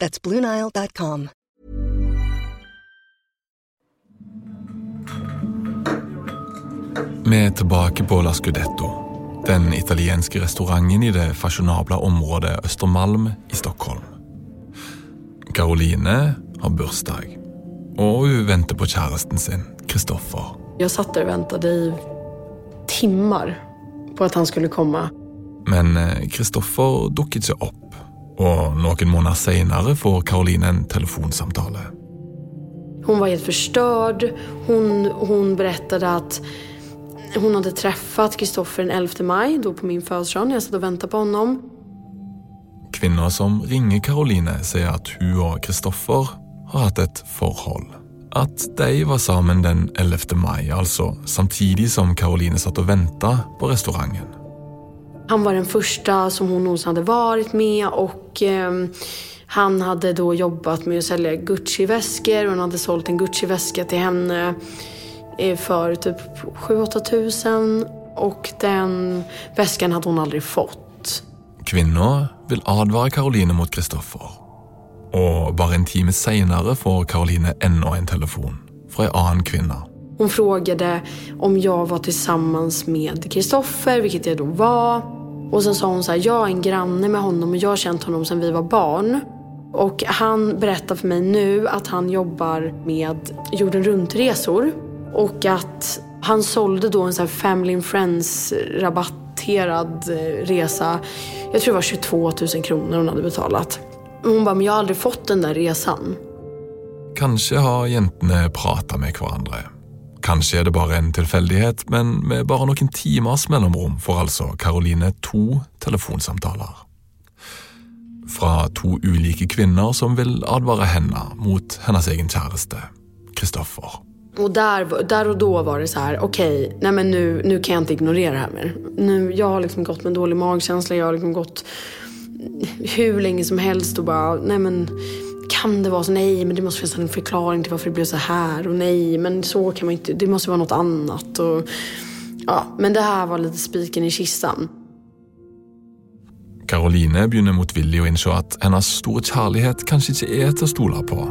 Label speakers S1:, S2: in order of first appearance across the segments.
S1: That's BlueNile.com.
S2: Vi er tilbake på La Scudetto, den italienske restauranten i det fasjonable området Østermalm i Stockholm. Caroline har bursdag, og hun venter på kjæresten sin, Kristoffer.
S3: Jeg satt der og ventet i timer på at han skulle komme.
S2: Men eh, Kristoffer dukket ikke opp, og noen måneder senere får Caroline en telefonsamtale.
S3: Hun var helt förstörd. Hun, hun berättade att hon hade träffat Kristoffer den 11 maj, då på min födelsedag, Jeg jag satt och väntade på honom.
S2: Kvinner som ringer Caroline, sier at hun og Kristoffer har hatt et forhold. At de var sammen den 11. mai, altså samtidig som Caroline satt og venta på restauranten.
S3: Han var den första som hon någonsin hade varit med och eh, han hade då jobbat med att sälja Gucci-väskor och han hade sålt en Gucci-väska till henne for för typ 7-8 tusen och den väskan hade hon aldrig fått.
S2: Kvinner vil advare Caroline mot Kristoffer. Og bare en time seinere får Caroline enda en telefon fra en annen kvinne.
S3: Hon frågade om jag var tillsammans med Kristoffer, vilket jag då var. Och sen sa hon så jag är en granne med honom och jag har känt honom sedan vi var barn. Och han berättar för mig nu att han jobbar med jorden runt-resor. Och att han sålde en sån Family and Friends rabatterad eh, resa. Jag tror det var 22 000 kronor hon hade betalat. Hon bara, men jag har aldrig fått den där resan.
S2: Kanskje har jentene prata med hverandre. Kanskje er det bare en tilfeldighet, men med bare noen timers mellomrom får altså Caroline to telefonsamtaler. Fra to ulike kvinner som vil advare henne mot hennes egen kjæreste, Kristoffer.
S3: Och där, där och då var det så här, okej, nej men nu kan jag inte ignorera det här mer. Nu, jag har liksom gått med en dålig magkänsla, jag har liksom gått hur länge som helst och bara, nej men kan det vara så? Nej, men det måste finnas en förklaring till varför det blev så här. Och nej, men så kan man inte, det måste vara något annat. Och, ja, men det här var lite spiken i kistan.
S2: Caroline begynner motvillig å innse at hennes store kjærlighet kanskje ikke er til å stole på.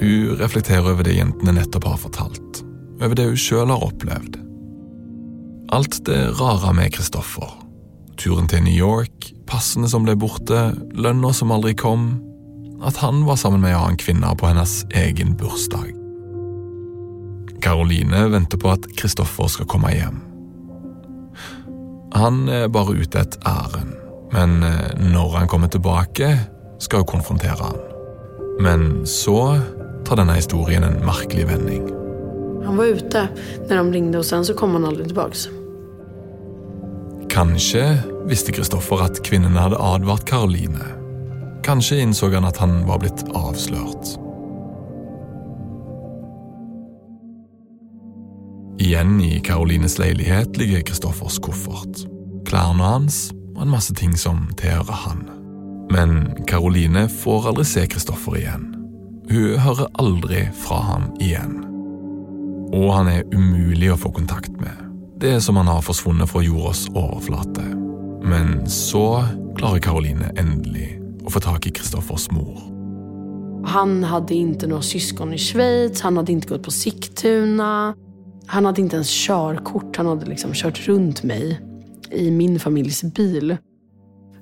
S2: Hun reflekterer over det jentene nettopp har fortalt, over det hun sjøl har opplevd. Alt det rare med Kristoffer. Turen til New York, passene som ble borte, lønna som aldri kom. At han var sammen med en annen kvinne på hennes egen bursdag. Caroline venter på at Kristoffer skal komme hjem. Han er bare ute et ærend, men eh, når han kommer tilbake, skal hun konfrontere han. Men så tar denne historien en merkelig vending.
S3: Han var ute Når de ringde hos sen så kom han aldri tilbake.
S2: Kanskje visste Kristoffer at kvinnene hadde advart Caroline. Kanskje innså han at han var blitt avslørt. Igjen i Carolines leilighet ligger Kristoffers koffert. Klærne hans og en masse ting som tilhører han. Men Caroline får aldri se Kristoffer igjen. Hun hører aldri fra ham igjen. Og han er umulig å få kontakt med. Det er som han har forsvunnet fra jordas overflate. Men så klarer Caroline endelig å få tak i Kristoffers mor.
S3: Han hadde ikke noen syskon i Schweiz, han hadde ikke gått på Sigtuna. Han hadde ikke ens körkort, han hadde liksom kjørt rundt meg i min families bil.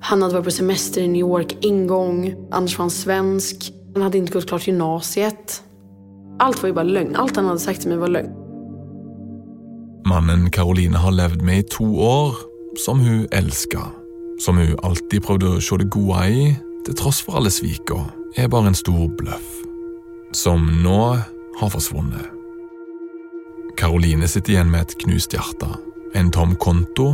S3: Han hadde vært på semester i New York en gang. Anders var han svensk. Han hadde ikke gått klart gymnasiet. Alt var jo bare løgn. Alt han hadde sagt til meg, var løgn.
S2: Mannen Karoline har levd med i to år, som hun elska. Som hun alltid prøvde å se det gode i, til tross for alle svika, er bare en stor bløff. Som nå har forsvunnet. Karoline sitter igjen med et knust hjerte, en tom konto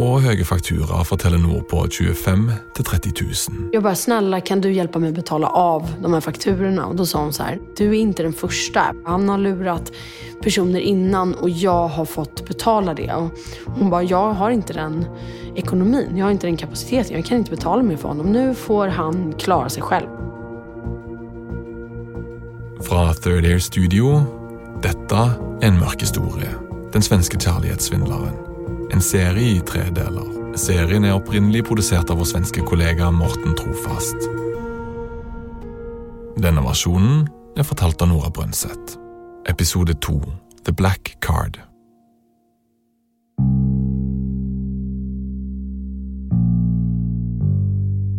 S2: og høye fakturaer fra Telenor på 25 000-30 000.
S3: Jeg bare, snälla kan du hjelpe meg å betale av de her fakturene? Og da sa hun så her, du er ikke den første. Han har lurat personer innan og jeg har fått betale det. Og hun bare, jeg har ikke den ekonomin, jeg har ikke den kapasiteten, jeg kan ikke betale mer for ham. Nå får han klare seg selv.
S2: Fra Third Air Studio, dette er en mørk historie. Den svenske kjærlighetssvindleren. En serie i tre deler. Serien er opprinnelig produsert av vår svenske kollega Morten Trofast. Denne versjonen er fortalt av Nora Brøndseth. Episode to The Black Card.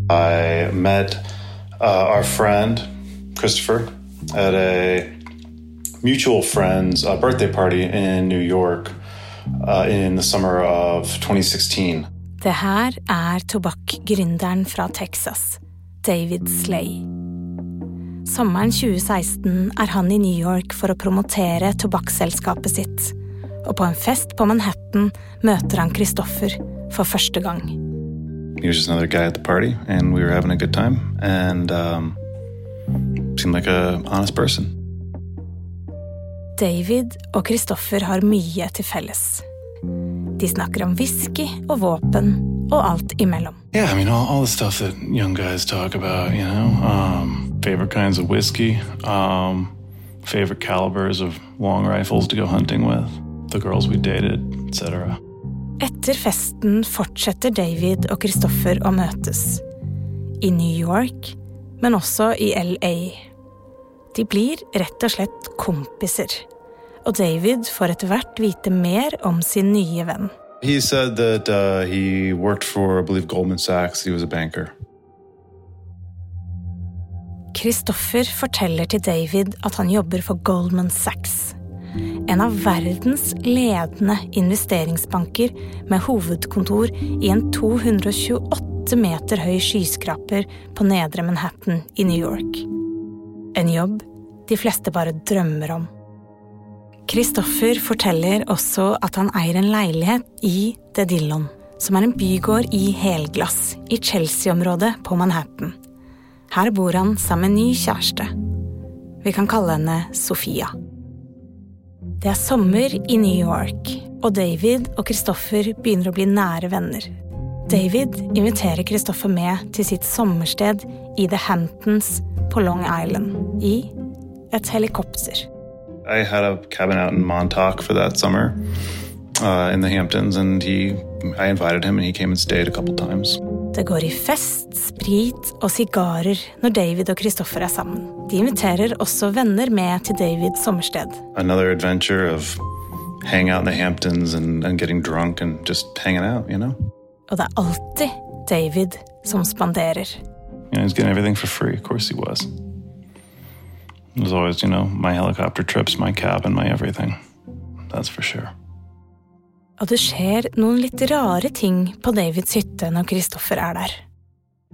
S4: I met uh, our friend Christopher at a mutual friend's uh, birthday party in New York uh, in the summer of 2016.
S5: Det her er tobakkgründeren fra Texas, David Slay. Sommeren 2016 er han i New York for å promotere tobakksselskapet sitt. Og på en fest på Manhattan møter han Christoffer for første gang.
S4: He was just another guy at the party, and we were having a good time, and um, seemed like a honest person.
S5: David og Kristoffer har mye til felles. De snakker om whisky og våpen og alt imellom.
S4: Yeah, I mean, all, all the stuff that young guys talk about, you know, um, favorite kinds of whiskey, um, favorite calibers of long rifles to go hunting with, the girls we dated, etc.
S5: Etter festen fortsetter David og Kristoffer å møtes. I New York, men også i LA. De blir rett og slett kompiser. Og David får etter hvert vite mer om sin nye venn.
S4: He said that uh, he worked for, I believe, Goldman Sachs. He was a banker.
S5: Christopher forteller til David at han jobber for Goldman Sachs. En av verdens ledende investeringsbanker med hovedkontor i en 228 meter høy skyskraper på nedre Manhattan i New York. En jobb de fleste bare drømmer om. Christopher forteller også at han eier en leilighet i The Dillon, som er en bygård i helglass i Chelsea-området på Manhattan. Her bor han sammen med ny kjæreste. Vi kan kalle henne Sofia. Det er sommer i New York, og David og Kristoffer begynner å bli nære venner. David inviterer Kristoffer med til sitt sommersted i The Hamptons på Long Island i et helikopter.
S4: I had a cabin out in Montauk for that summer uh, in the Hamptons, and he, I invited him, and he came and stayed a couple times.
S5: Det går i fest, sprit og sigarer når David og Kristoffer er sammen. De inviterer også venner med til Davids sommersted.
S4: Another adventure of hang out in the Hamptons and, and getting drunk and just hanging out, you know?
S5: Og det er alltid David som spanderer.
S4: Know, he's getting everything for free. Of course he was. It was always, you know, my helicopter trips, my cabin, my everything. That's for sure.
S5: Og det skjer noen litt rare ting på Davids hytte når Kristoffer er der.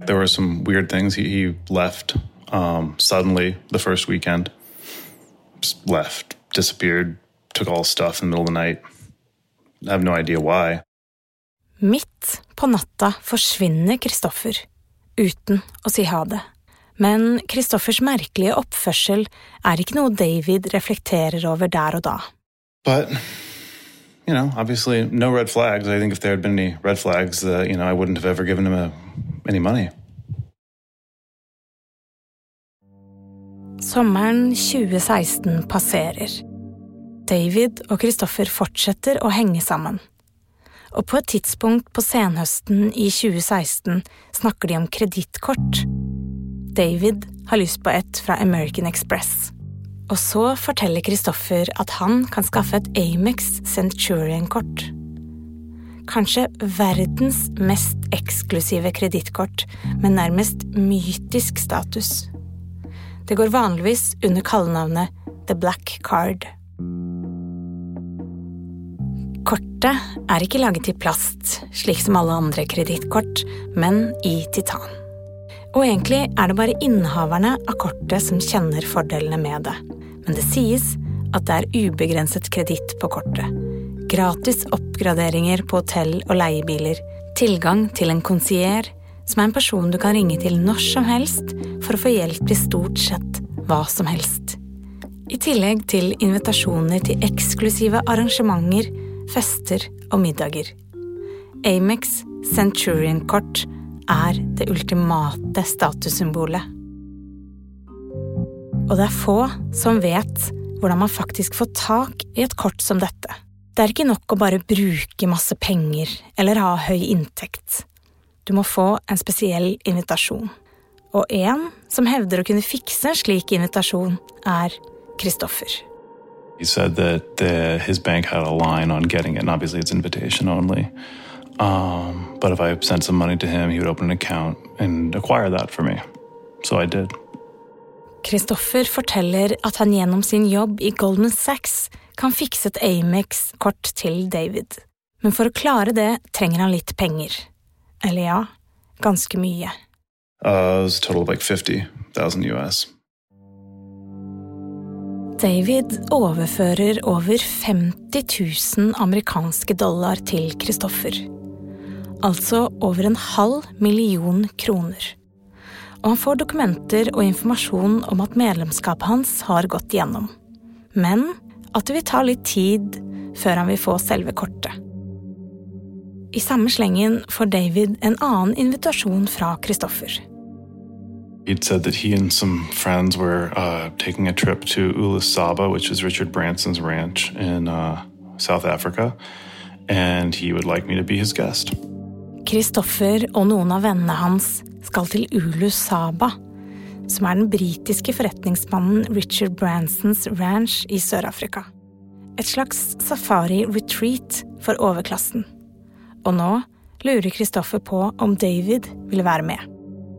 S4: There were some weird things. He, he left um, suddenly the first weekend. Just left, disappeared, took all stuff in the middle of the night. I have no idea why.
S5: Midt på natta forsvinner Kristoffer, uten å si ha det. Men Christoffers merkelige oppførsel er ikke noe David reflekterer over der og da.
S4: But, you know, obviously no red flags. I think if there had been any red flags, uh, you know, I wouldn't have ever given him a, any money.
S5: Sommeren 2016 passerer. David og Christopher fortsetter å henge sammen. Og på et tidspunkt på senhøsten i 2016 snakker de om kredittkort. David har lyst på et fra American Express. Og så forteller Kristoffer at han kan skaffe et Amex Centurion-kort. Kanskje verdens mest eksklusive kredittkort med nærmest mytisk status. Det går vanligvis under kallenavnet The Black Card. Kortet er ikke laget i plast, slik som alle andre kredittkort, men i titan. Og egentlig er det bare innehaverne av kortet som kjenner fordelene med det. Men det sies at det er ubegrenset kreditt på kortet. Gratis oppgraderinger på hotell og leiebiler. Tilgang til en konsier, som er en person du kan ringe til når som helst for å få hjelp til stort sett hva som helst. I tillegg til invitasjoner til eksklusive arrangementer, fester og middager. Amex Centurion-kort er det ultimate statussymbolet. Og det er få som vet hvordan man faktisk får tak i et kort som dette. Det er ikke nok å bare bruke masse penger eller ha høy inntekt. Du må få en spesiell invitasjon. Og en som hevder å kunne fikse en slik invitasjon, er Kristoffer.
S4: He said that the, his bank had a line on getting it, and obviously it's invitation only. Um, but if I sent some money to him, he would open an account and acquire that for me. So I did.
S5: Kristoffer forteller at han gjennom sin jobb i Goldman Sachs kan fikse et Amex-kort til David. Men for å klare det trenger han litt penger. Eller ja, ganske mye.
S4: Uh, total like 50,000 US.
S5: David overfører over 50 000 amerikanske dollar til Kristoffer. Altså over en halv million kroner. Og han får dokumenter og informasjon om at medlemskapet hans har gått gjennom. Men at det vil ta litt tid før han vil få selve kortet. I samme slengen får David en annen invitasjon fra Kristoffer.
S4: He'd said that he and some friends were uh, taking a trip to Ulasaba, which is Richard Branson's ranch in uh, South Africa, and he would like me to be his guest.
S5: Kristoffer og noen av vennene hans skal til Ulu Saba, som er den britiske forretningsmannen Richard Bransons ranch i Sør-Afrika. Et slags safari-retreat for overklassen. Og nå lurer Kristoffer på om David vil være med.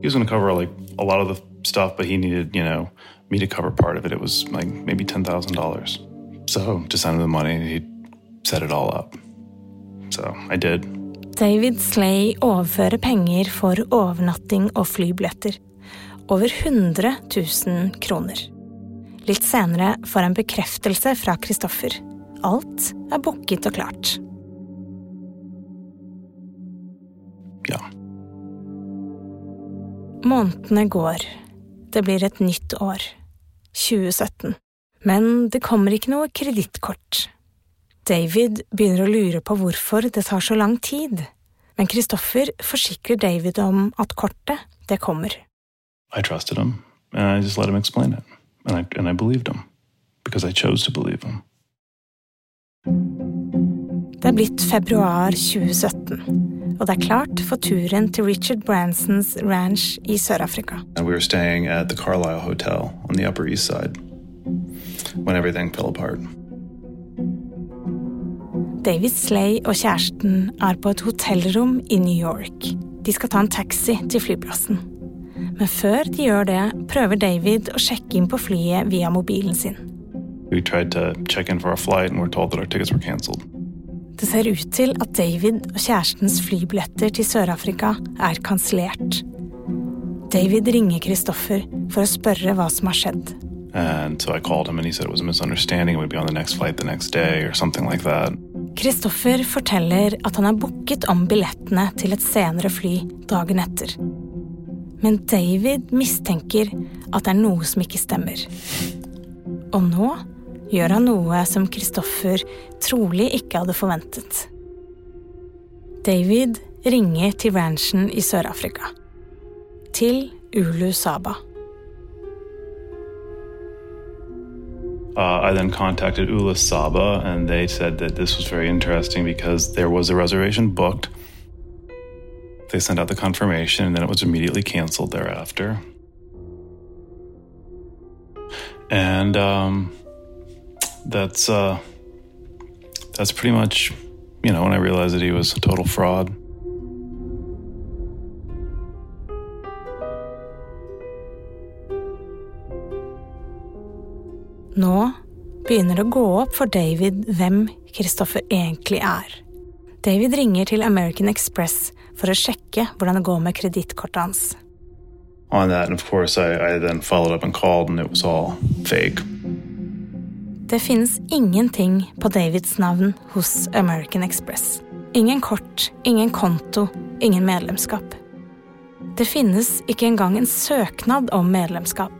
S4: He was going to cover like a lot of the stuff, but he needed, you know, me to cover part of it. It was like maybe ten thousand dollars. So to send him the money, he set it all up. So I did.
S5: David Slay overfører penger for overnatting og flybilletter. Over 100 000 kroner. Litt senere får han bekreftelse fra Kristoffer. Alt er booket og klart.
S4: Ja.
S5: Månedene går. Det blir et nytt år. 2017. Men det kommer ikke noe kredittkort. David begynner å lure på hvorfor det tar så lang tid. Men Kristoffer forsikrer David om at kortet, det kommer.
S4: I trusted him, and I just let him explain it. And I, and I believed him, because I chose to believe him.
S5: Det er blitt februar 2017, og det er klart for turen til Richard Bransons ranch i Sør-Afrika.
S4: And we were staying at the Carlisle Hotel on the Upper East Side when everything fell apart.
S5: David Slay og kjæresten er på et hotellrom i New York. De skal ta en taxi til flyplassen. Men før de gjør det, prøver David å sjekke inn på flyet via mobilen sin. Det ser ut til at David og kjærestens flybilletter til Sør-Afrika er kansellert. David ringer Kristoffer for å spørre hva som har skjedd.
S4: And so I called him and he said it was a misunderstanding and we'd be on the next flight the next day or something like that.
S5: Kristoffer forteller at han har booket om billettene til et senere fly dagen etter. Men David mistenker at det er noe som ikke stemmer. Og nå gjør han noe som Kristoffer trolig ikke hadde forventet. David ringer til ranchen i Sør-Afrika. Til Ulu Saba.
S4: Uh, I then contacted Ula Saba, and they said that this was very interesting because there was a reservation booked. They sent out the confirmation, and then it was immediately canceled thereafter. And um, that's uh, that's pretty much, you know, when I realized that he was a total fraud.
S5: Nå begynner det å gå opp for David hvem Kristoffer egentlig er. David ringer til American Express for å sjekke hvordan det går med kredittkortet hans.
S4: On that, and of course, I, I then followed up and called, and it was all fake.
S5: Det finnes ingenting på Davids navn hos American Express. Ingen kort, ingen konto, ingen medlemskap. Det finnes ikke engang en søknad om medlemskap.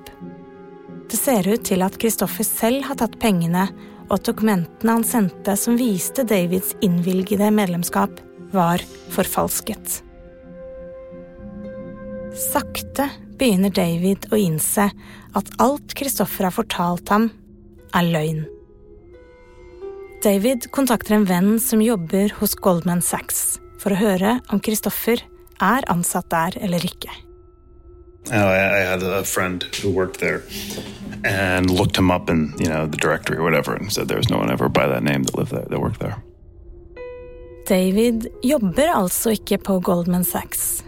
S5: Det ser ut til at Kristoffer selv har tatt pengene, og dokumentene han sendte som viste Davids innvilgede medlemskap, var forfalsket. Sakte begynner David å innse at alt Kristoffer har fortalt ham, er løgn. David kontakter en venn som jobber hos Goldman Sachs, for å høre om Kristoffer er ansatt der eller ikke.
S4: I, had a friend who worked there and looked him up in you know the directory or whatever and said there was no one ever by that name that lived there that worked there.
S5: David jobber altså ikke på Goldman Sachs.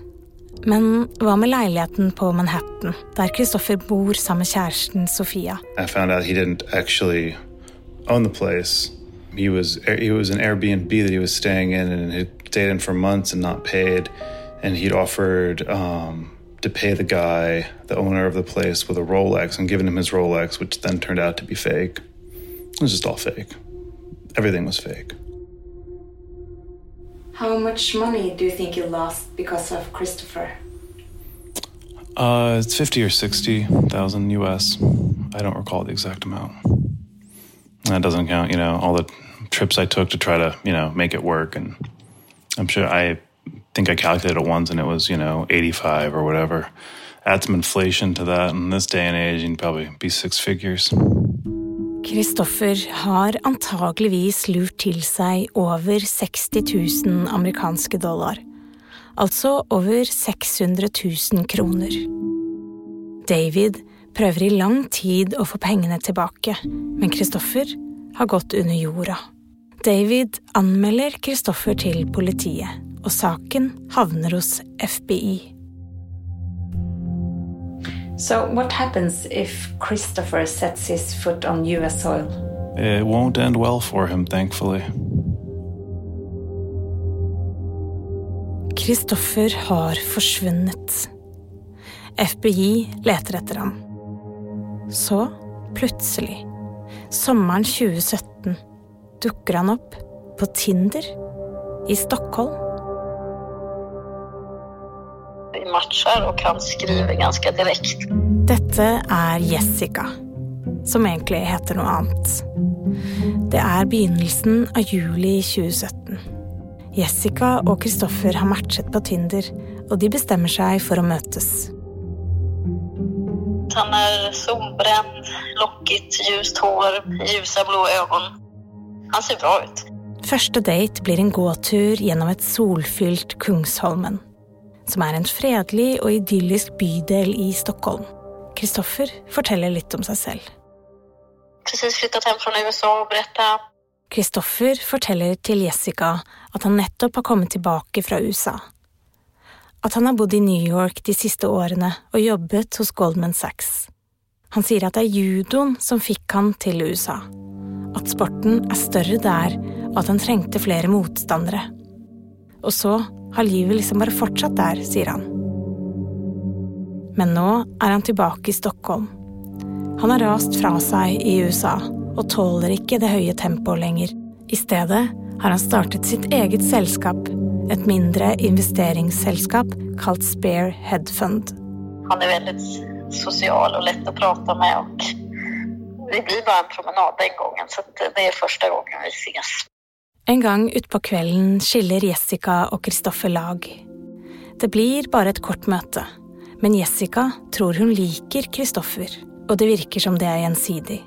S5: Men hva med leiligheten på Manhattan, der Kristoffer bor sammen med kjæresten Sofia?
S4: I found out he didn't actually own the place. He was he was an Airbnb that he was staying in and he stayed in for months and not paid. And he'd offered um, to pay the guy, the owner of the place, with a Rolex and giving him his Rolex, which then turned out to be fake. It was just all fake. Everything was fake.
S5: How much money do you think you lost because of Christopher?
S4: Uh, it's fifty or sixty thousand US. I don't recall the exact amount. That doesn't count, you know, all the trips I took to try to, you know, make it work. And I'm sure I think I calculated it once and it was, you know, 85 or whatever. Add some inflation to that, in this day and age, you'd probably be six figures.
S5: Kristoffer har antageligvis lurt til seg over 60 000 amerikanske dollar. Altså over 600 000 kroner. David prøver i lang tid å få pengene tilbake, men Kristoffer har gått under jorda. David anmelder Kristoffer til politiet, og saken havner hos FBI. So, what happens if Christopher sets his foot on US soil?
S4: It won't end well for him, thankfully.
S5: Kristoffer har forsvunnet. FBI leter etter ham. Så, plutselig, sommeren 2017, dukker han opp på Tinder i Stockholm.
S6: Vi matcher og kan skrive ganske direkte.
S5: Dette er Jessica, som egentlig heter noe annet. Det er begynnelsen av juli 2017. Jessica og Kristoffer har matchet på Tinder, og de bestemmer seg for å møtes.
S6: Han er solbrent, lokket, ljust hår, ljusa blå øyne. Han ser bra ut.
S5: Første date blir en gåtur gjennom et solfylt Kungsholmen, som er en fredelig og idyllisk bydel i Stockholm. Kristoffer forteller litt om seg selv. Kristoffer forteller til Jessica at han nettopp har kommet tilbake fra USA. At han har bodd i New York de siste årene og jobbet hos Goldman Sachs. Han sier at det er judoen som fikk han til USA. At sporten er større der, og at han trengte flere motstandere. Og så har livet liksom bare fortsatt der, sier han. Men nå er han tilbake i Stockholm. Han har rast fra seg i USA og tåler ikke det høye tempoet lenger. I stedet har han startet sitt eget selskap, et mindre investeringsselskap kalt Spare Head Fund.
S6: Han er veldig sosial og lett å prate med. og Det blir bare en promenade den gangen, så det er første gangen vi ses.
S5: En gang utpå kvelden skiller Jessica og Kristoffer lag. Det blir bare et kort møte, men Jessica tror hun liker Kristoffer, og det virker som det er gjensidig.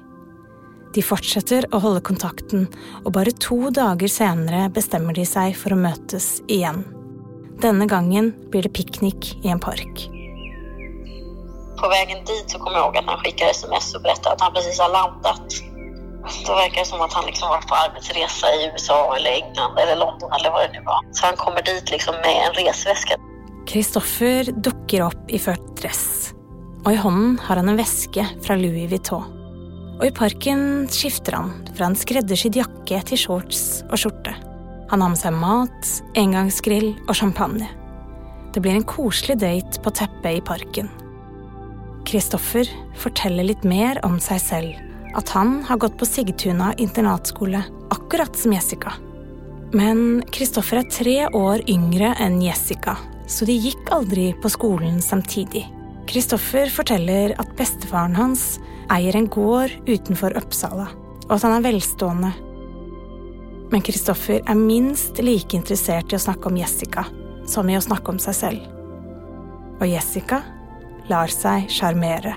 S5: De fortsetter å holde kontakten, og bare to dager senere bestemmer de seg for å møtes igjen. Denne gangen blir det piknik i en park.
S6: På veien dit så kom jeg ihåg at han skickade sms og berättade at han precis har landet. Det verkar som att han liksom var på arbetsresa i USA eller England eller London eller hva det nu var. Så han kommer dit liksom med en resväska.
S5: Kristoffer dukker opp i ført dress, og i hånden har han en veske fra Louis Vuitton. Og i parken skifter han fra en skreddersydd jakke til shorts og skjorte. Han har med seg mat, engangsgrill og champagne. Det blir en koselig date på teppet i parken. Kristoffer forteller litt mer om seg selv. At han har gått på Sigtuna internatskole, akkurat som Jessica. Men Kristoffer er tre år yngre enn Jessica, så de gikk aldri på skolen samtidig. Kristoffer forteller at bestefaren hans eier en gård utenfor Uppsala, og at han er velstående. Men Kristoffer er minst like interessert i å snakke om Jessica som i å snakke om seg selv. Og Jessica lar seg sjarmere.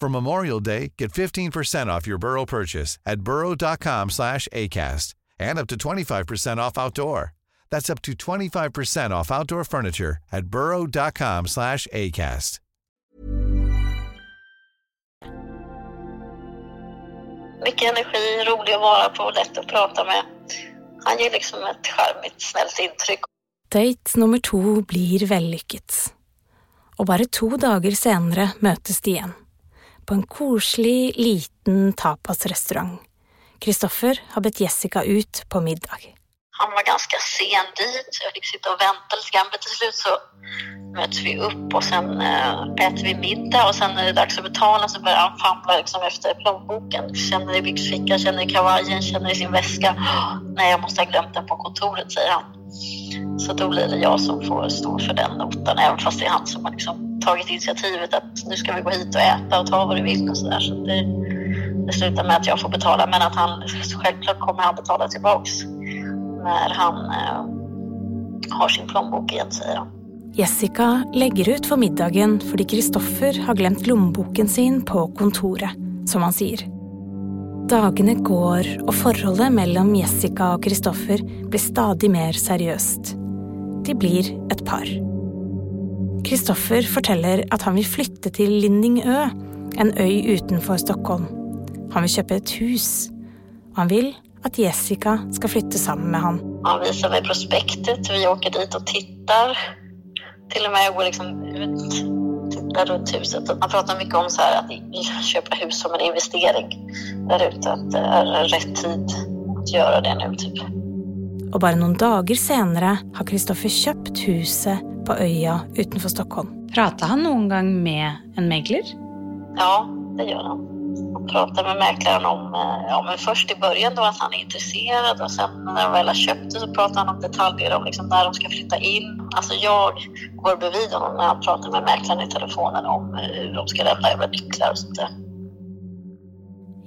S7: For Memorial Day, get 15% off your Burrow purchase at burrow.com slash ACAST and up to 25% off outdoor. That's up to 25% off outdoor furniture at burrow.com slash ACAST.
S6: Mycket energi, rolig att vara på, lätt att prata med. Han ger liksom ett charmigt, snällt intryck.
S5: Date nummer to blir vellykket. Og bare to dager senere møtes de igjen. På en koselig, liten tapasrestaurant. Kristoffer har bedt Jessica ut på middag.
S6: Han var ganske sen dit, så jeg fick sitta och vänta lite. Men til slutt så møttes vi opp, og så spiste vi middag Og så når det er dags å betale, så börjar han famle liksom etter lommeboken. Kjenner i byksfikka, kjenner i kavajen, kjenner i sin veske. Nei, jeg må ha glemt den på kontoret, sier han. Så då blir det jag som får stå för den notan, även fast det är han som har liksom tagit initiativet att nu ska vi gå hit och äta och ta vad du vill och sådär. Så det, det slutar med att jag får betala, men att han självklart kommer han betala tillbaks när han eh, har sin plånbok igen, säger han.
S5: Jessica legger ut for middagen fordi Kristoffer har glemt lommeboken sin på kontoret, som han sier. Dagene går, og forholdet mellom Jessica og Kristoffer blir stadig mer seriøst. De blir et par. Kristoffer forteller at han vil flytte til Lindingø, en øy utenfor Stockholm. Han vil kjøpe et hus, han vil at Jessica skal flytte sammen med han.
S6: Han viser meg prospektet, vi åker dit og tittar. Til og med jeg går liksom ut, tittar runt huset. Man pratar mycket om så här att köpa hus som en investering där ute. Att det är rätt tid att göra det nu typ.
S5: Og bare noen dager senere har Kristoffer kjøpt huset på øya utenfor Stockholm.
S8: Pratar han noen gang med en megler?
S6: Ja, det gör han. Pratar med mäklaren om, eh, ja men först i början då att han är intresserad och sen när de väl har köpt det så pratar han om detaljer om liksom när de ska flytta in. Alltså jag går bredvid honom när han pratar med mäklaren i telefonen om eh, hur de ska lämna över nycklar och sånt där.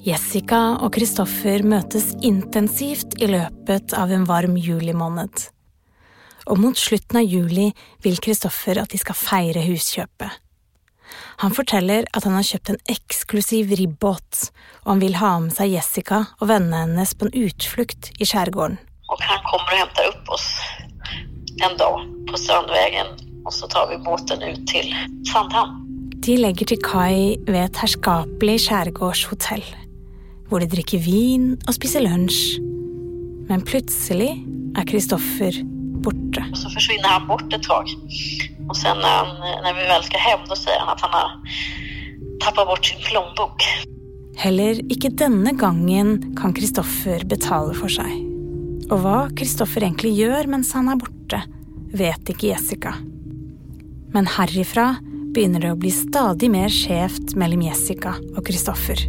S5: Jessica og Kristoffer møtes intensivt i løpet av en varm julimåned. Og mot slutten av juli vil Kristoffer at de skal feire huskjøpet. Han forteller at han har kjøpt en eksklusiv ribbåt, og han vil ha med seg Jessica og vennene hennes på en utflukt i skjærgården.
S6: Og han kommer og henter opp oss en dag på Strandvägen og så tar vi båten ut til Sandhamn.
S5: De legger til kai ved et herskapelig skjærgårdshotell, hvor de drikker vin og spiser lunsj. Men plutselig er Kristoffer borte.
S6: Og så forsvinner han bort et tag. Och sen när, han, när vi väl ska hem då säger han att han har tappat bort sin plånbok.
S5: Heller ikke denne gangen kan Kristoffer betale for seg. Og hva Kristoffer egentlig gjør mens han er borte, vet ikke Jessica. Men herifra begynner det å bli stadig mer skjevt mellom Jessica og Kristoffer.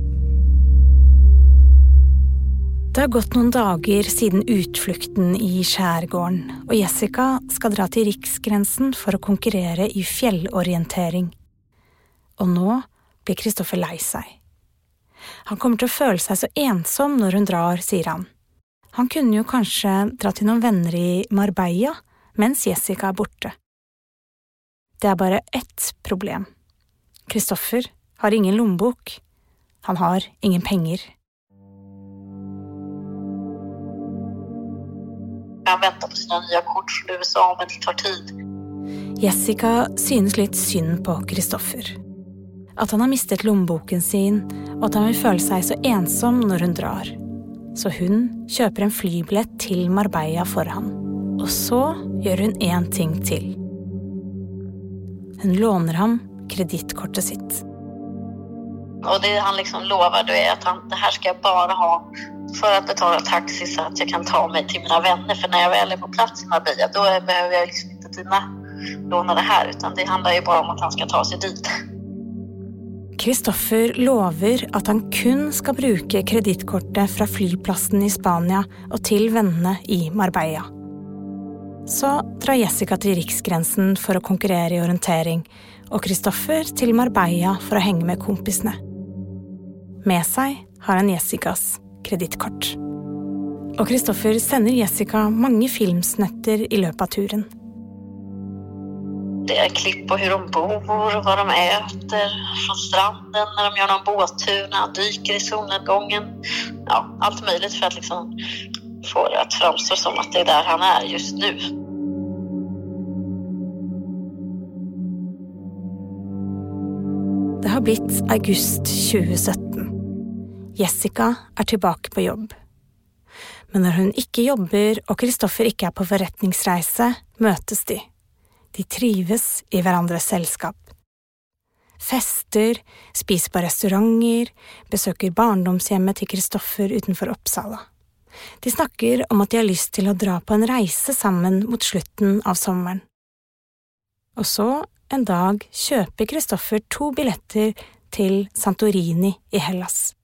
S5: Det har gått noen dager siden utflukten i skjærgården, og Jessica skal dra til riksgrensen for å konkurrere i fjellorientering. Og nå blir Kristoffer lei seg. Han kommer til å føle seg så ensom når hun drar, sier han. Han kunne jo kanskje dra til noen venner i Marbella mens Jessica er borte. Det er bare ett problem. Kristoffer har ingen lommebok. Han har ingen penger.
S6: Han venter på sine nye kort från USA men det tar tid.
S5: Jessica synes litt synd på Kristoffer. At han har mistet lommeboken sin, og at han vil føle seg så ensom når hun drar. Så hun kjøper en flybillett til Marbella for han. Og så gjør hun én ting til. Hun låner ham kredittkortet sitt.
S6: Och det han liksom lover är att han, det här ska jag bara ha för att betala taxi så att jag kan ta mig till mina vänner. För när jag väl är på plats i Marbella då behöver jag liksom inte dina låna det här utan det handlar ju bara om att han ska ta sig dit.
S5: Kristoffer lover at han kun skal bruke kredittkortet fra flyplassen i Spania og til vennene i Marbella. Så drar Jessica til riksgrensen for å konkurrere i orientering, og Kristoffer til Marbella for å henge med kompisene. Med seg har han Jessicas kredittkort. Og Kristoffer sender Jessica mange filmsnutter i løpet av turen.
S6: Det er klipp på hvor de bor hva de äter fra stranden når de gjør noen båttur, når de dyker i solnedgången. Ja, alt mulig for å liksom få det att framstå som at det er der han er just nu.
S5: Det har blitt august 2017. Jessica er tilbake på jobb. Men når hun ikke jobber og Kristoffer ikke er på forretningsreise, møtes de. De trives i hverandres selskap. Fester, spiser på restauranter, besøker barndomshjemmet til Kristoffer utenfor Oppsala. De snakker om at de har lyst til å dra på en reise sammen mot slutten av sommeren. Og så, en dag, kjøper Kristoffer to billetter til Santorini i Hellas.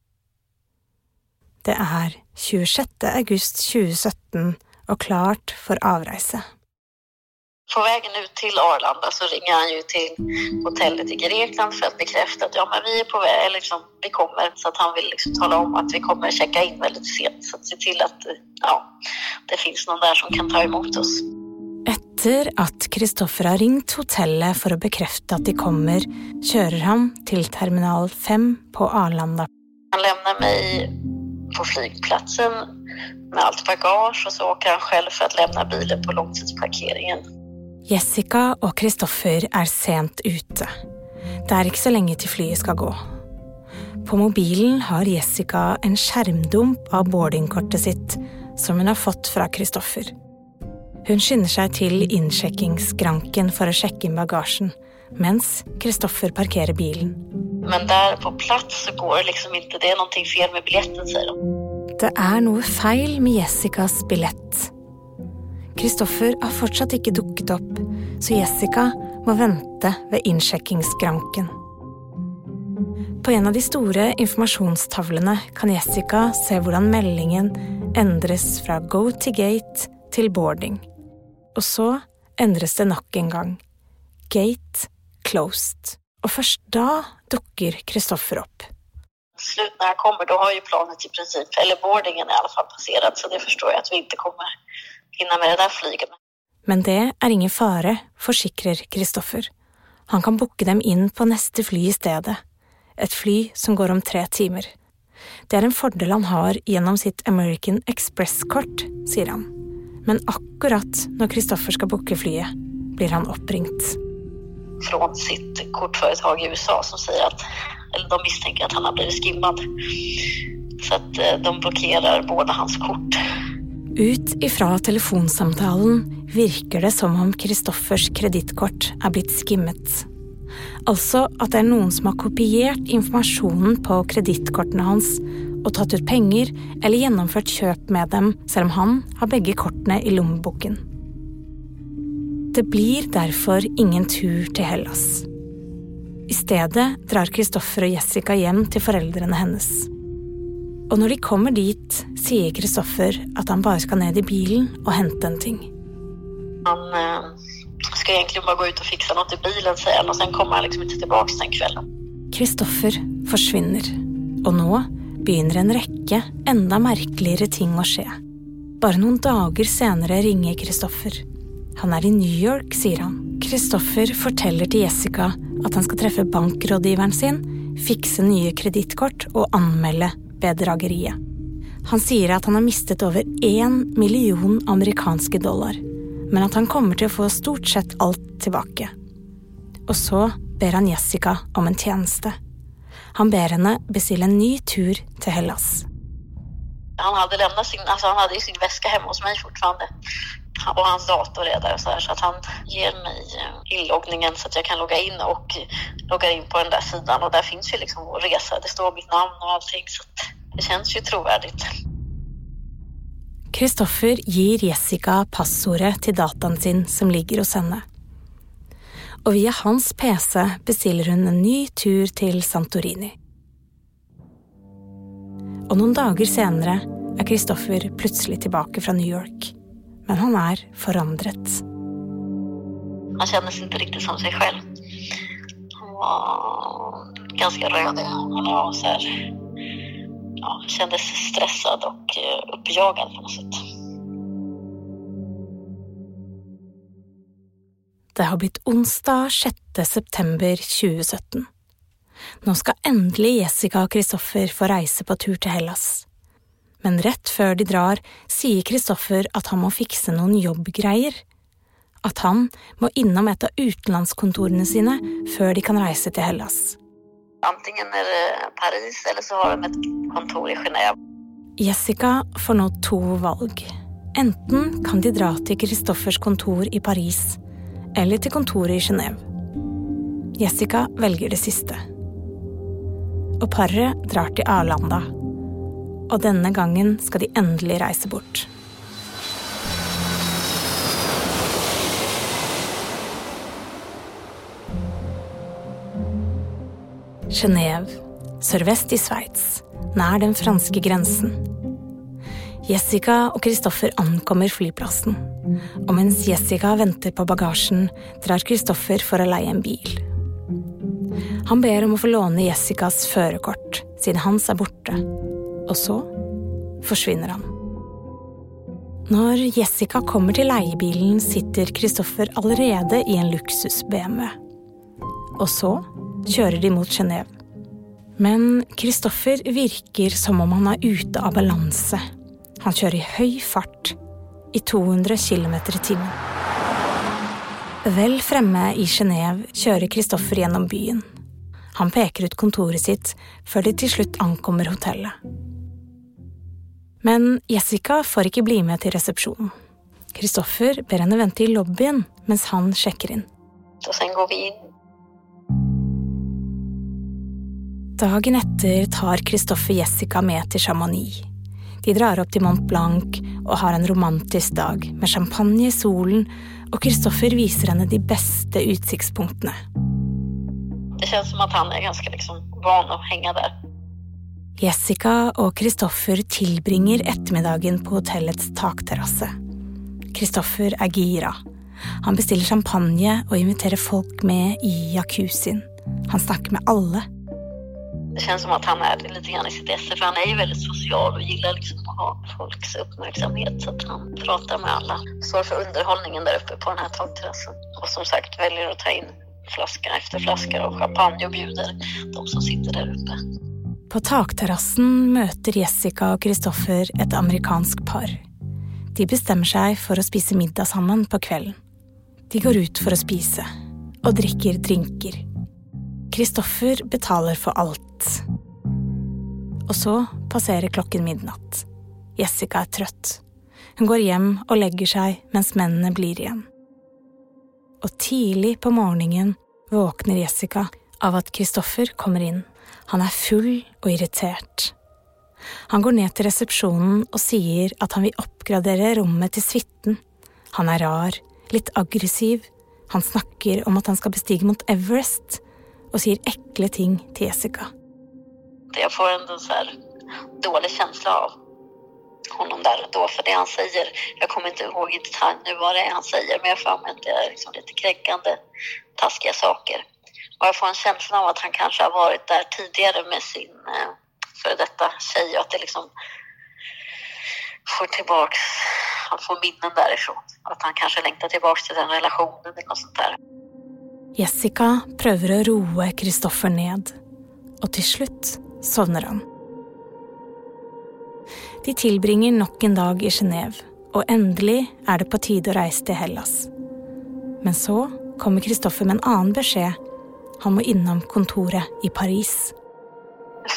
S5: Det er 26. august 2017 og klart for avreise.
S6: På veien ut til Arlanda så ringer han jo til hotellet i Grekland for å bekrefte at ja, men vi er på vei, liksom, vi kommer. Så att han vil liksom tale om at vi kommer sjekke inn veldig sent. Så se til at ja, det fins noen der som kan ta imot oss.
S5: Etter at Kristoffer har ringt hotellet for å bekrefte at de kommer, kjører han til terminal 5 på Arlanda.
S6: Han meg mig på flygplatsen med allt bagage och så åker han själv för att lämna bilen på långtidsparkeringen.
S5: Jessica og Kristoffer er sent ute. Det er ikke så lenge til flyet skal gå. På mobilen har Jessica en skjermdump av boardingkortet sitt som hun har fått fra Kristoffer. Hun skynder seg til innsjekkingsskranken for å sjekke inn bagasjen, mens Kristoffer parkerer bilen.
S6: Men der på plass så går liksom ikke det noe fel med biljetten sier de.
S5: Det er noe feil med Jessicas billett. Kristoffer har fortsatt ikke dukket opp, så Jessica må vente ved innsjekkingsskranken. På en av de store informasjonstavlene kan Jessica se hvordan meldingen endres fra go to gate til boarding. Og så endres det nok en gang. Gate closed. Og først da dukker Kristoffer opp.
S6: Slutt når jeg kommer, da har jo planet i prinsipp, eller boardingen i alle fall passert, Så det forstår jeg at vi ikke kommer hinna med det der flyget.
S5: Men det er ingen fare, forsikrer Kristoffer. Han kan booke dem inn på neste fly i stedet, et fly som går om tre timer. Det er en fordel han har gjennom sitt American Express-kort, sier han. Men akkurat når Kristoffer skal booke flyet, blir han oppringt.
S6: Fra sitt kortföretag i USA som säger at eller de misstänker att han har blitt skimmad. Så at eh, de blockerar både hans kort.
S5: Ut ifra telefonsamtalen virker det som om Kristoffers kredittkort er blitt skimmet. Altså at det er noen som har kopiert informasjonen på kredittkortene hans og tatt ut penger eller gjennomført kjøp med dem, selv om han har begge kortene i lommeboken. Det blir derfor ingen tur til Hellas. I stedet drar Kristoffer og Jessica hjem til foreldrene hennes. Og når de kommer dit, sier Kristoffer at han bare skal ned i bilen og hente en ting.
S6: Han eh, skal egentlig bare gå ut og fikse noe til bilen, sier han, og så kommer han liksom ikke tilbake den kvelden.
S5: Kristoffer forsvinner, og nå begynner en rekke enda merkeligere ting å skje. Bare noen dager senere ringer Kristoffer. Han er i New York, sier han. Kristoffer forteller til Jessica at han skal treffe bankrådgiveren sin, fikse nye kredittkort og anmelde bedrageriet. Han sier at han har mistet over én million amerikanske dollar, men at han kommer til å få stort sett alt tilbake. Og så ber han Jessica om en tjeneste. Han ber henne bestille en ny tur til Hellas.
S6: Han hadde, sin, altså han hadde jo sin veske hjemme hos meg fortsatt. Og hans dator er der, så, så, att han gir meg inloggningen så att jeg kan logge inn og logge inn på den der siden. Og der finns jo liksom vår resa. Det står mitt navn og allting, så det kjennes jo trovärdigt.
S5: Kristoffer gir Jessica passordet til dataen sin som ligger hos henne. Og via hans PC bestiller hun en ny tur til Santorini. Og noen dager senere er Kristoffer plutselig tilbake fra New York men han er forandret.
S6: Han kjennes ikke riktig som seg selv. Han var ganske rød i øynene og så ja, kjennes stresset og oppjaget på noe sett.
S5: Det har blitt onsdag 6. september 2017. Nå skal endelig Jessica og Kristoffer få reise på tur til Hellas men rett før de drar, sier Kristoffer at han må fikse noen jobbgreier. At han må innom et av utenlandskontorene sine før de kan reise til Hellas.
S6: Antingen er det Paris, eller så har de et kontor i Genéve.
S5: Jessica får nå to valg. Enten kan de dra til Kristoffers kontor i Paris, eller til kontoret i Genéve. Jessica velger det siste. Og paret drar til Arlanda og denne gangen skal de endelig reise bort. Genéve, sørvest i Sveits, nær den franske grensen. Jessica og Kristoffer ankommer flyplassen, og mens Jessica venter på bagasjen, drar Kristoffer for å leie en bil. Han ber om å få låne Jessicas førerkort, siden hans er borte, og så forsvinner han. Når Jessica kommer til leiebilen, sitter Kristoffer allerede i en luksus-BMW. Og så kjører de mot Genéve. Men Kristoffer virker som om han er ute av balanse. Han kjører i høy fart, i 200 km i timen. Vel fremme i Genéve kjører Kristoffer gjennom byen. Han peker ut kontoret sitt før de til slutt ankommer hotellet. Men Jessica får ikke bli med til resepsjonen. Kristoffer ber henne vente i lobbyen mens han sjekker inn.
S6: Og sen går vi inn.
S5: Dagen etter tar Kristoffer Jessica med til Chamonix. De drar opp til Mont Blanc og har en romantisk dag med champagne i solen, og Kristoffer viser henne de beste utsiktspunktene.
S6: Det kjennes som at han er ganske liksom, van å henge der.
S5: Jessica og Kristoffer tilbringer ettermiddagen på hotellets takterrasse. Kristoffer er gira. Han bestiller champagne og inviterer folk med i jacuzzien. Han snakker med alle.
S6: Det kjennes som at han er litt i sitt esse, for han er jo veldig sosial og liker liksom å ha folks oppmerksomhet. Så han prater med alle. Står for underholdningen der oppe på denne takterrassen. Og som sagt velger å ta inn flaske efter flaske og champagne og bjuder de som sitter der uppe.
S5: På takterrassen møter Jessica og Kristoffer et amerikansk par. De bestemmer seg for å spise middag sammen på kvelden. De går ut for å spise, og drikker drinker. Kristoffer betaler for alt. Og så passerer klokken midnatt. Jessica er trøtt. Hun går hjem og legger seg mens mennene blir igjen. Og tidlig på morgenen våkner Jessica av at Kristoffer kommer inn. Han er full og irritert. Han går ned til resepsjonen og sier at han vil oppgradere rommet til suiten. Han er rar, litt aggressiv, han snakker om at han skal bestige mot Everest, og sier ekle ting til Jessica.
S6: Jeg får en dårlig følelse av honom der og da for det han sier. Jeg kommer ikke ihåg i detalj vad det er han sier, men jeg får meg at det er liksom litt krenkende, taskige saker. Och jag får en känsla av att han kanske har varit där tidigare med sin eh, före detta tjej och att det liksom får tillbaks, han får minnen därifrån. Att han kanske längtar tillbaks till den relationen eller något sånt där.
S5: Jessica prøver å roe Kristoffer ned, og til slutt sovner han. De tilbringer nok en dag i Genéve, og endelig er det på tide å reise til Hellas. Men så kommer Kristoffer med en annen beskjed. Han må innom kontoret i Paris.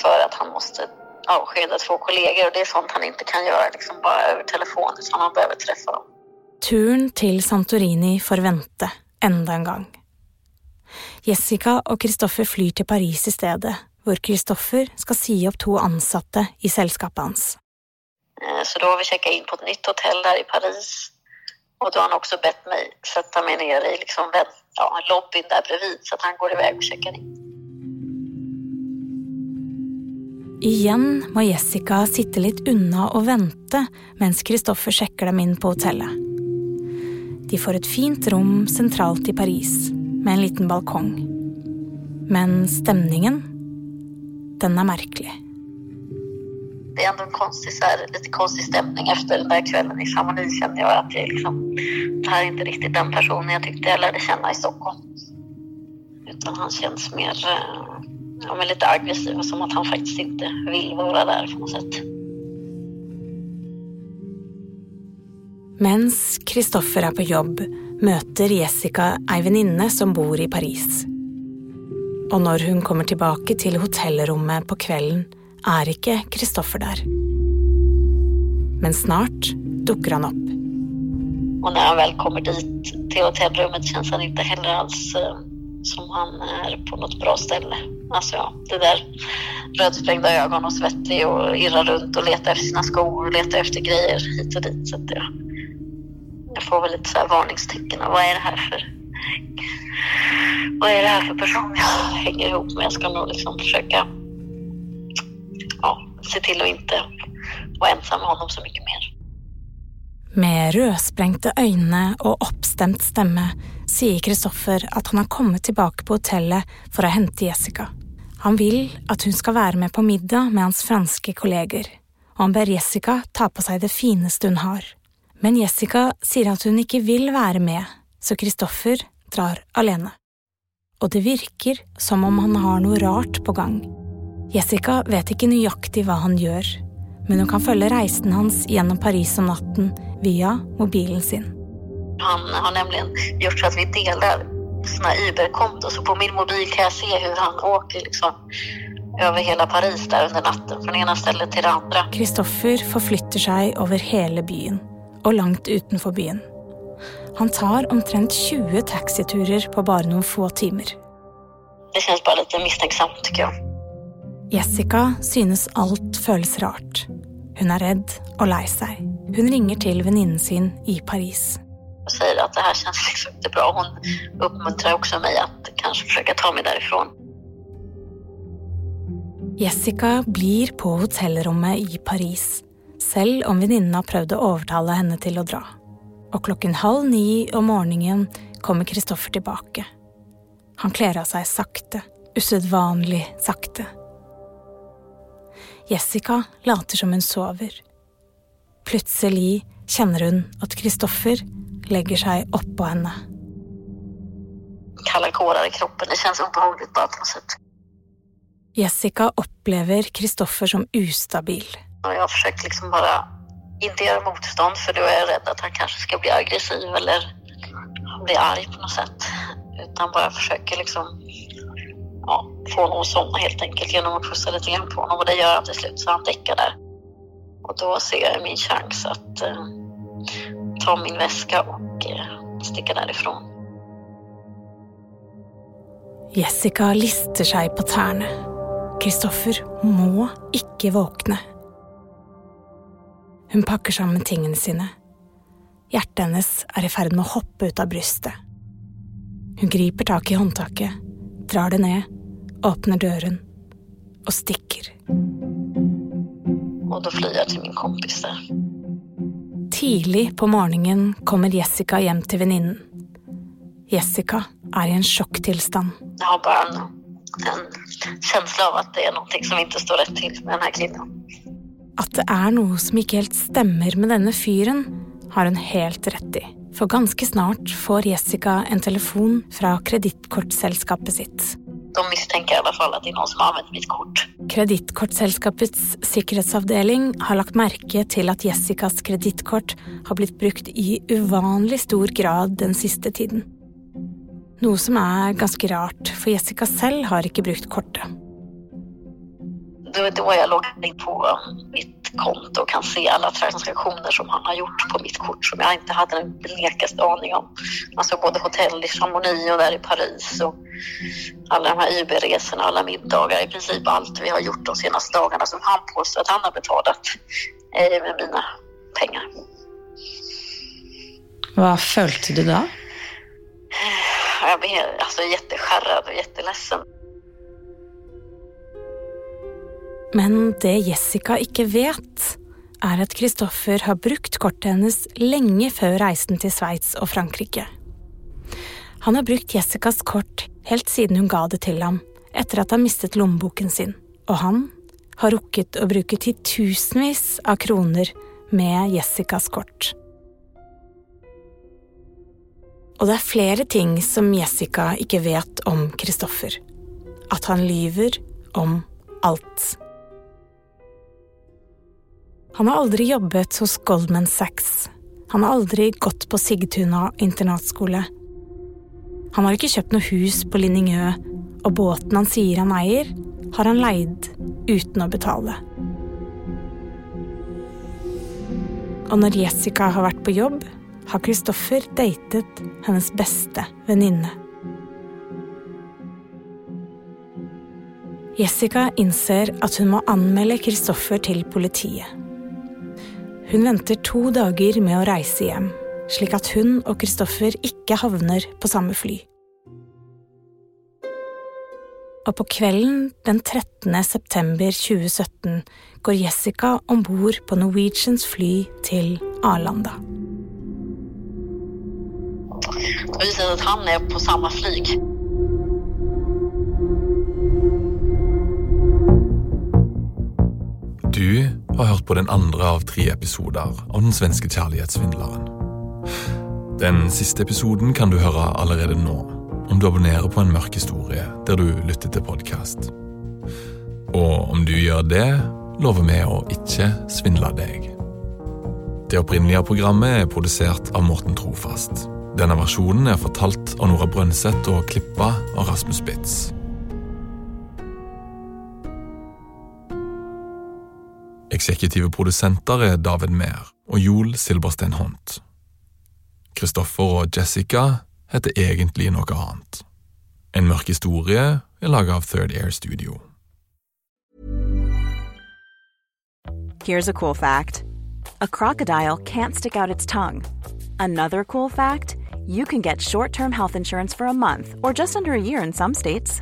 S6: For at han måtte avskjede to kolleger, og det er sånt han ikke kan gjøre liksom bare over telefon utan han behøver treffe dem.
S5: Turen til Santorini får vente enda en gang. Jessica og Kristoffer flyr til Paris i stedet, hvor Kristoffer skal si opp to ansatte i selskapet hans.
S6: Eh, Så da har vi checkat inn på et nytt hotell der i Paris. og da har han også bedt meg sette meg ned i liksom, vänt- ja, lobbyn där bredvid så att han går iväg och checkar in.
S5: Igjen må Jessica sitte litt unna og vente mens Kristoffer sjekker dem inn på hotellet. De får et fint rom sentralt i Paris, med en liten balkong. Men stemningen, den er merkelig.
S6: Det är ändå en konstig, så här, lite konstig stämning efter den där kvällen i Chamonix kände jag att är liksom, det här är inte riktigt den personen jag tyckte jag lärde känna i Stockholm. Utan han känns mer eh, ja, men lite aggressiv som att han faktiskt inte vill vara där på något sätt.
S5: Mens Kristoffer er på jobb, møter Jessica ei venninne som bor i Paris. Og når hun kommer tilbake til hotellrommet på kvelden, er ikke Kristoffer der. Men snart dukker han opp.
S6: Og når han vel kommer dit til hotellrummet kjennes han ikke heller alls eh, som han er på noe bra sted. Altså, ja, det der rödsprängda ögon og svettig og irrer rundt og leter efter sine sko og leter efter greier hit og dit. Så at, ja. jeg får vel litt varningstegn. Hva är det her for Hva er det her for person jeg henger ihop med? Jeg skal nå liksom försöka ja, se till att inte vara ensam med honom så mycket mer.
S5: Med rødsprengte øyne og oppstemt stemme sier Kristoffer at han har kommet tilbake på hotellet for å hente Jessica. Han vil at hun skal være med på middag med hans franske kolleger, og han ber Jessica ta på seg det fineste hun har. Men Jessica sier at hun ikke vil være med, så Kristoffer drar alene. Og det virker som om han har noe rart på gang. Jessica vet ikke nøyaktig hva han gjør, men hun kan følge reisen hans gjennom Paris om natten via mobilen sin.
S6: Han har nemlig gjort så at vi deler såna Uber-konto. Så på min mobil kan jeg se hvordan han åker liksom over hele Paris der under natten. fra det ene stedet til det andre.
S5: Kristoffer forflytter seg over hele byen, og langt utenfor byen. Han tar omtrent 20 taxiturer på bare noen få timer.
S6: Det kjennes bare litt mistenksomt, syns jag.
S5: Jessica synes alt føles rart. Hun er redd og lei seg. Hun ringer til venninnen sin i Paris.
S6: Hun sier at det her kjennes liksom ikke bra. Hun oppmuntrer også meg at kanskje prøve å ta meg därifrån.
S5: Jessica blir på hotellrommet i Paris, selv om venninnen har prøvd å overtale henne til å dra. Og klokken halv ni om morgenen kommer Kristoffer tilbake. Han kler av seg sakte, usedvanlig sakte. Jessica later som hun sover. Plutselig kjenner hun at Kristoffer legger seg oppå henne.
S6: Kalde kårer i kroppen. Det kjennes ubehagelig. bara på något sätt.
S5: Jessica opplever Kristoffer som ustabil.
S6: Jeg har forsøkt liksom bare ikke gjøre motstånd for da er jeg redd at han kanskje skal bli aggressiv eller bli arg på noe sett. Utan bare forsøker liksom ja, få honom att somna helt enkelt genom att pussa lite grann på honom och det gör han till slut så han däckar där. Och då ser jag min chans att eh, ta min väska och eh, sticka därifrån.
S5: Jessica lister seg på tærne. Kristoffer må ikke våkne. Hun pakker sammen tingene sine. Hjertet hennes er i ferd med å hoppe ut av brystet. Hun griper tak i håndtaket, drar det ned, åpner døren og stikker.
S6: Og da flyr jeg til min kompis der.
S5: Tidlig på morgenen kommer Jessica hjem til venninnen. Jessica er i en sjokktilstand.
S6: Jeg har bare en, en känsla av at det er noe som ikke står rett til med denne kvinnen.
S5: At det er noe som ikke helt stemmer med denne fyren, har hun helt rett i. For ganske snart får Jessica en telefon fra kredittkortselskapet sitt.
S6: De jeg i hvert fall at det er noen som har anvendt mitt kort.
S5: Kredittkortselskapets sikkerhetsavdeling har lagt merke til at Jessicas kredittkort har blitt brukt i uvanlig stor grad den siste tiden. Noe som er ganske rart, for Jessica selv har ikke brukt kortet.
S6: Det var da jeg loggad in på mitt konto och kan se alla transaktioner som han har gjort på mitt kort som jag inte hade den blekaste aning om. Alltså både hotell i Chamonix och där i Paris och alla de här Uber-resorna, alla middagar, i princip allt vi har gjort de senaste dagarna som han påstår att han har betalat eh, med mina pengar.
S8: Hva följde du da?
S6: Jag blev alltså jätteskärrad och jätteledsen.
S5: Men det Jessica ikke vet, er at Kristoffer har brukt kortet hennes lenge før reisen til Sveits og Frankrike. Han har brukt Jessicas kort helt siden hun ga det til ham, etter at han mistet lommeboken sin, og han har rukket å bruke titusenvis av kroner med Jessicas kort. Og det er flere ting som Jessica ikke vet om Kristoffer. At han lyver om alt. Han har aldri jobbet hos Goldman Sachs. Han har aldri gått på Sigtuna internatskole. Han har ikke kjøpt noe hus på Linningø, og båten han sier han eier, har han leid uten å betale. Og når Jessica har vært på jobb, har Kristoffer datet hennes beste venninne. Jessica innser at hun må anmelde Kristoffer til politiet. Hun venter to dager med å reise hjem, slik at hun og Kristoffer ikke havner på samme fly. Og på kvelden den 13. september 2017 går Jessica om bord på Norwegians fly til Arlanda.
S6: Det vi ser at han er på samme flyg.
S2: Du har hørt på den andre av tre episoder av Den svenske kjærlighetssvindleren. Den siste episoden kan du høre allerede nå, om du abonnerer på En mørk historie der du lytter til podkast. Og om du gjør det, lover vi å ikke svindle deg. Det opprinnelige programmet er produsert av Morten Trofast. Denne versjonen er fortalt av Nora Brønseth og klippa av Rasmus Spitz. Eksekutive produsenter er David Mehr og Joel Silberstein Hont. Kristoffer og Jessica heter egentlig noe annet. En mørk historie er laga av Third Air Studio.
S9: Here's a cool fact a crocodile can't stick out its tongue. Another cool fact you can get short term health insurance for a month or just under a year in some states.